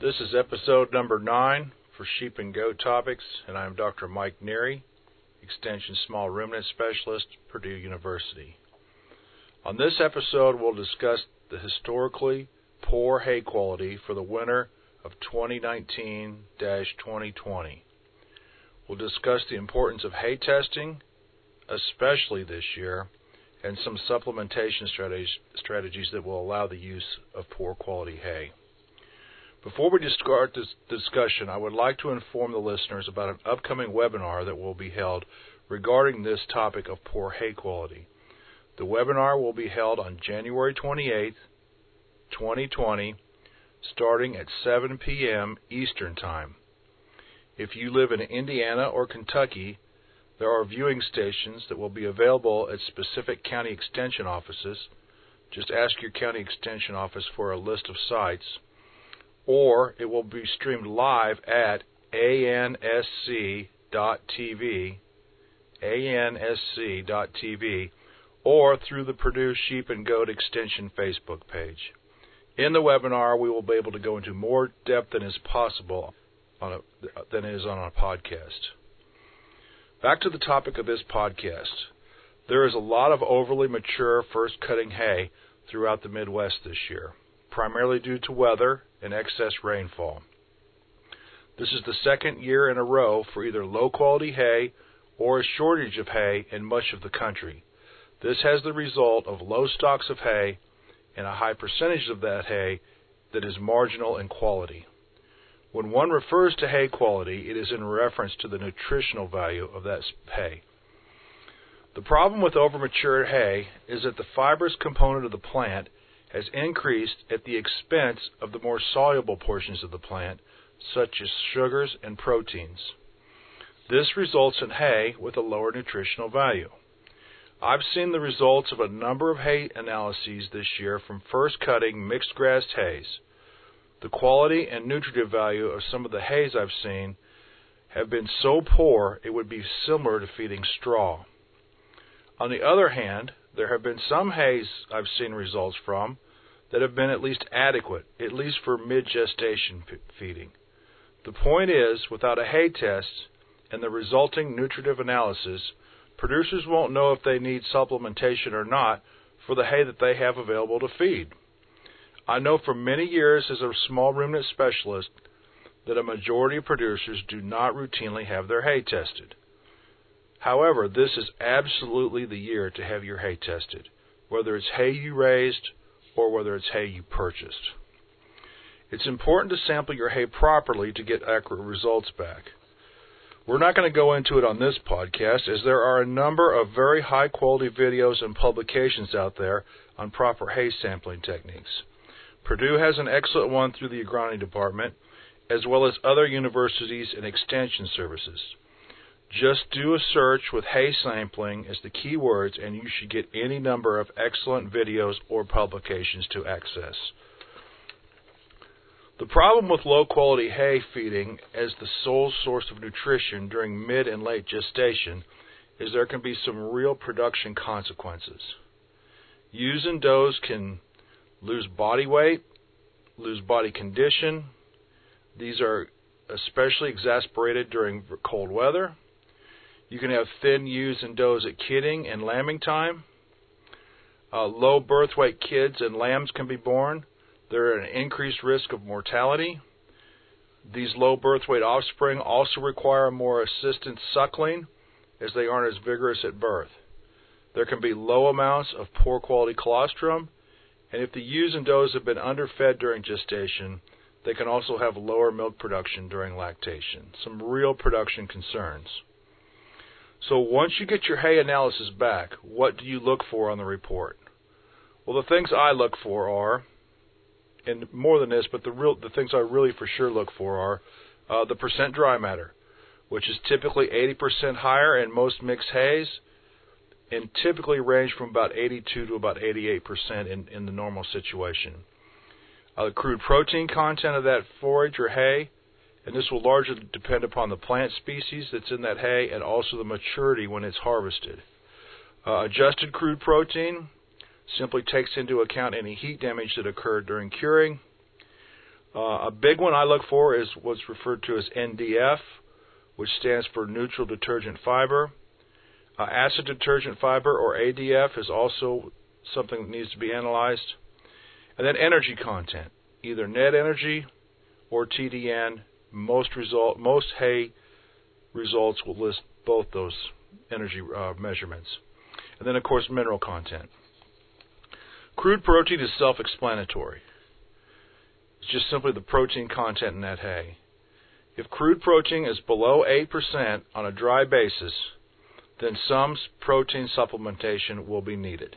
This is episode number nine for Sheep and Goat Topics, and I'm Dr. Mike Neary, Extension Small Ruminant Specialist, Purdue University. On this episode, we'll discuss the historically poor hay quality for the winter of 2019 2020. We'll discuss the importance of hay testing, especially this year, and some supplementation strategies that will allow the use of poor quality hay. Before we start this discussion, I would like to inform the listeners about an upcoming webinar that will be held regarding this topic of poor hay quality. The webinar will be held on January 28, 2020, starting at 7 p.m. Eastern Time. If you live in Indiana or Kentucky, there are viewing stations that will be available at specific county extension offices. Just ask your county extension office for a list of sites or it will be streamed live at ansc.tv, ansc.tv, or through the Purdue Sheep and Goat Extension Facebook page. In the webinar, we will be able to go into more depth than is possible a, than is on a podcast. Back to the topic of this podcast. There is a lot of overly mature first cutting hay throughout the Midwest this year, primarily due to weather and excess rainfall. This is the second year in a row for either low quality hay or a shortage of hay in much of the country. This has the result of low stocks of hay and a high percentage of that hay that is marginal in quality. When one refers to hay quality, it is in reference to the nutritional value of that hay. The problem with overmatured hay is that the fibrous component of the plant has increased at the expense of the more soluble portions of the plant, such as sugars and proteins. This results in hay with a lower nutritional value. I've seen the results of a number of hay analyses this year from first cutting mixed grass hays. The quality and nutritive value of some of the hays I've seen have been so poor it would be similar to feeding straw. On the other hand, there have been some hays I've seen results from that have been at least adequate, at least for mid gestation feeding. The point is, without a hay test and the resulting nutritive analysis, producers won't know if they need supplementation or not for the hay that they have available to feed. I know for many years as a small ruminant specialist that a majority of producers do not routinely have their hay tested. However, this is absolutely the year to have your hay tested, whether it's hay you raised or whether it's hay you purchased. It's important to sample your hay properly to get accurate results back. We're not going to go into it on this podcast as there are a number of very high quality videos and publications out there on proper hay sampling techniques. Purdue has an excellent one through the agronomy department, as well as other universities and extension services. Just do a search with hay sampling as the keywords, and you should get any number of excellent videos or publications to access. The problem with low quality hay feeding as the sole source of nutrition during mid and late gestation is there can be some real production consequences. Ewes and does can lose body weight, lose body condition. These are especially exasperated during cold weather. You can have thin ewes and does at kidding and lambing time. Uh, low birth weight kids and lambs can be born. They're at an increased risk of mortality. These low birth weight offspring also require more assisted suckling as they aren't as vigorous at birth. There can be low amounts of poor quality colostrum, and if the ewes and does have been underfed during gestation, they can also have lower milk production during lactation. Some real production concerns. So once you get your hay analysis back, what do you look for on the report? Well, the things I look for are, and more than this, but the real the things I really for sure look for are uh, the percent dry matter, which is typically 80% higher in most mixed hays, and typically range from about 82 to about 88% in, in the normal situation. Uh, the crude protein content of that forage or hay and this will largely depend upon the plant species that's in that hay and also the maturity when it's harvested. Uh, adjusted crude protein simply takes into account any heat damage that occurred during curing. Uh, a big one I look for is what's referred to as NDF, which stands for neutral detergent fiber. Uh, acid detergent fiber, or ADF, is also something that needs to be analyzed. And then energy content, either net energy or TDN. Most result, most hay results will list both those energy uh, measurements. And then, of course, mineral content. Crude protein is self-explanatory. It's just simply the protein content in that hay. If crude protein is below 8% on a dry basis, then some protein supplementation will be needed.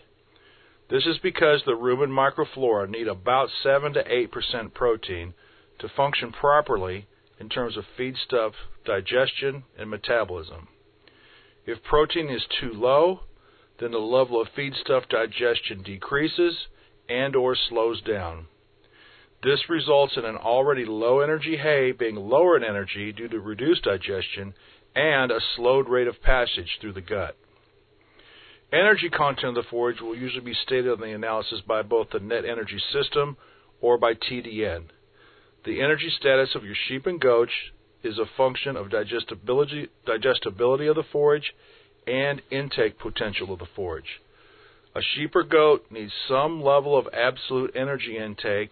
This is because the rumen microflora need about 7 to 8% protein to function properly in terms of feedstuff digestion and metabolism. If protein is too low, then the level of feedstuff digestion decreases and or slows down. This results in an already low energy hay being lower in energy due to reduced digestion and a slowed rate of passage through the gut. Energy content of the forage will usually be stated on the analysis by both the net energy system or by TDN. The energy status of your sheep and goats is a function of digestibility, digestibility of the forage and intake potential of the forage. A sheep or goat needs some level of absolute energy intake,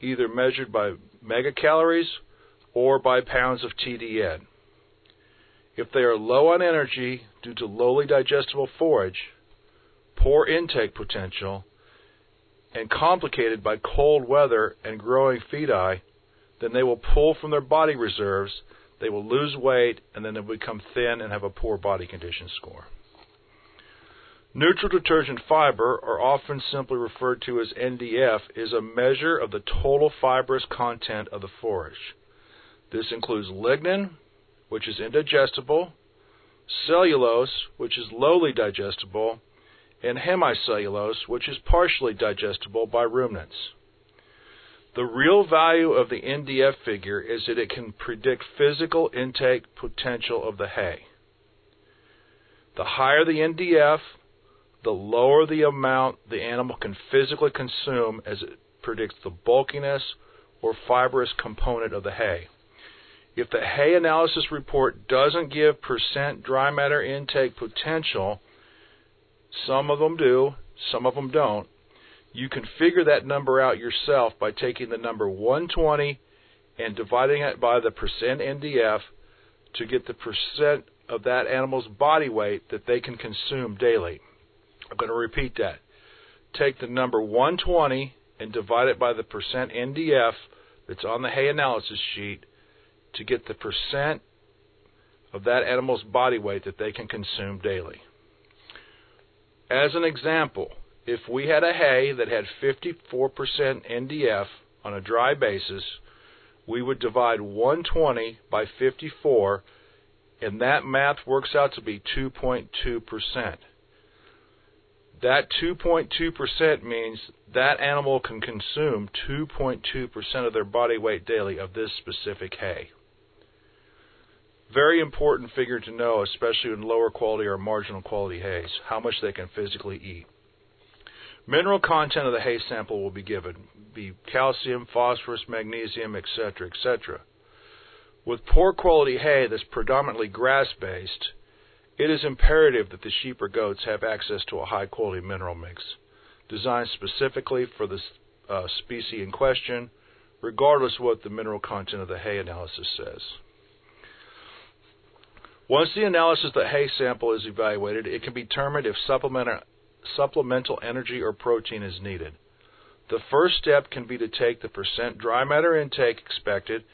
either measured by megacalories or by pounds of TDN. If they are low on energy due to lowly digestible forage, poor intake potential, and complicated by cold weather and growing fedi, then they will pull from their body reserves, they will lose weight, and then they will become thin and have a poor body condition score. Neutral detergent fiber, or often simply referred to as NDF, is a measure of the total fibrous content of the forage. This includes lignin, which is indigestible, cellulose, which is lowly digestible, and hemicellulose, which is partially digestible by ruminants. The real value of the NDF figure is that it can predict physical intake potential of the hay. The higher the NDF, the lower the amount the animal can physically consume as it predicts the bulkiness or fibrous component of the hay. If the hay analysis report doesn't give percent dry matter intake potential, some of them do, some of them don't, you can figure that number out yourself by taking the number 120 and dividing it by the percent NDF to get the percent of that animal's body weight that they can consume daily. I'm going to repeat that. Take the number 120 and divide it by the percent NDF that's on the hay analysis sheet to get the percent of that animal's body weight that they can consume daily. As an example, if we had a hay that had 54% NDF on a dry basis, we would divide 120 by 54, and that math works out to be 2.2%. That 2.2% means that animal can consume 2.2% of their body weight daily of this specific hay. Very important figure to know, especially in lower quality or marginal quality hays, how much they can physically eat. Mineral content of the hay sample will be given, be calcium, phosphorus, magnesium, etc., etc. With poor quality hay that's predominantly grass based, it is imperative that the sheep or goats have access to a high quality mineral mix, designed specifically for the uh, species in question, regardless of what the mineral content of the hay analysis says. Once the analysis of the hay sample is evaluated, it can be determined if supplemental energy or protein is needed. The first step can be to take the percent dry matter intake expected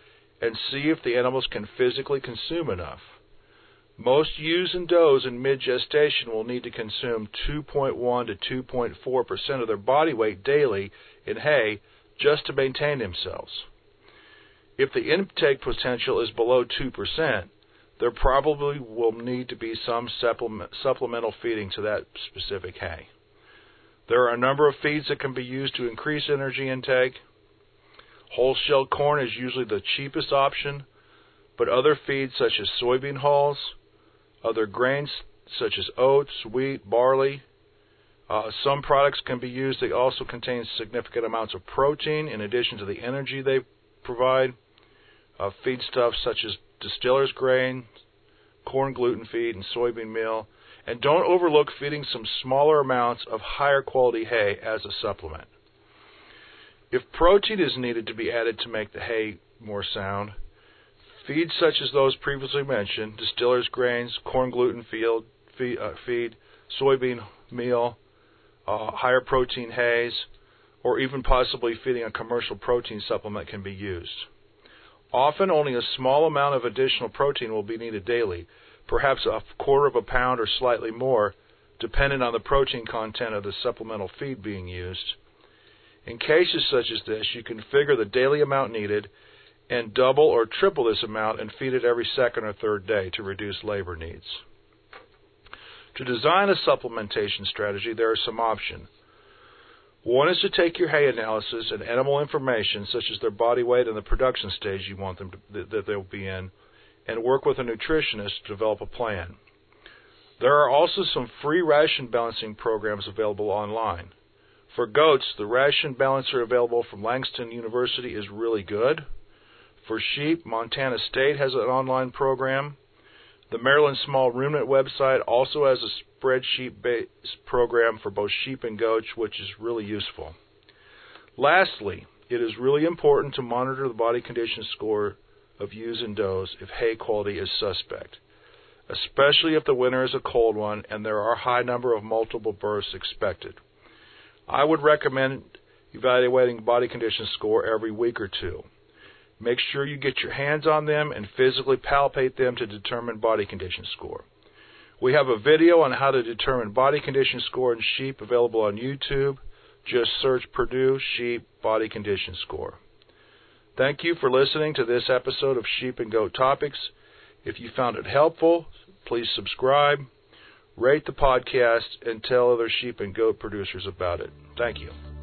and see if the animals can physically consume enough. Most ewes and does in mid gestation will need to consume 2.1 to 2.4 percent of their body weight daily in hay just to maintain themselves. If the intake potential is below 2%, there probably will need to be some supplement, supplemental feeding to that specific hay. There are a number of feeds that can be used to increase energy intake. Whole shelled corn is usually the cheapest option, but other feeds such as soybean hulls, other grains such as oats, wheat, barley, uh, some products can be used that also contain significant amounts of protein in addition to the energy they provide uh, feedstuffs such as distiller's grain, corn gluten feed, and soybean meal. And don't overlook feeding some smaller amounts of higher quality hay as a supplement. If protein is needed to be added to make the hay more sound, feeds such as those previously mentioned, distiller's grains, corn gluten feed, feed, uh, feed soybean meal, uh, higher protein hays, or even possibly feeding a commercial protein supplement can be used. Often only a small amount of additional protein will be needed daily, perhaps a quarter of a pound or slightly more, depending on the protein content of the supplemental feed being used. In cases such as this, you can figure the daily amount needed and double or triple this amount and feed it every second or third day to reduce labor needs. To design a supplementation strategy, there are some options. One is to take your hay analysis and animal information, such as their body weight and the production stage you want them to, that they'll be in, and work with a nutritionist to develop a plan. There are also some free ration balancing programs available online. For goats, the ration balancer available from Langston University is really good. For sheep, Montana State has an online program. The Maryland Small Ruminant website also has a spreadsheet based program for both sheep and goats, which is really useful. Lastly, it is really important to monitor the body condition score of ewes and does if hay quality is suspect, especially if the winter is a cold one and there are a high number of multiple births expected. I would recommend evaluating body condition score every week or two. Make sure you get your hands on them and physically palpate them to determine body condition score. We have a video on how to determine body condition score in sheep available on YouTube. Just search Purdue Sheep Body Condition Score. Thank you for listening to this episode of Sheep and Goat Topics. If you found it helpful, please subscribe rate the podcast, and tell other sheep and goat producers about it. Thank you.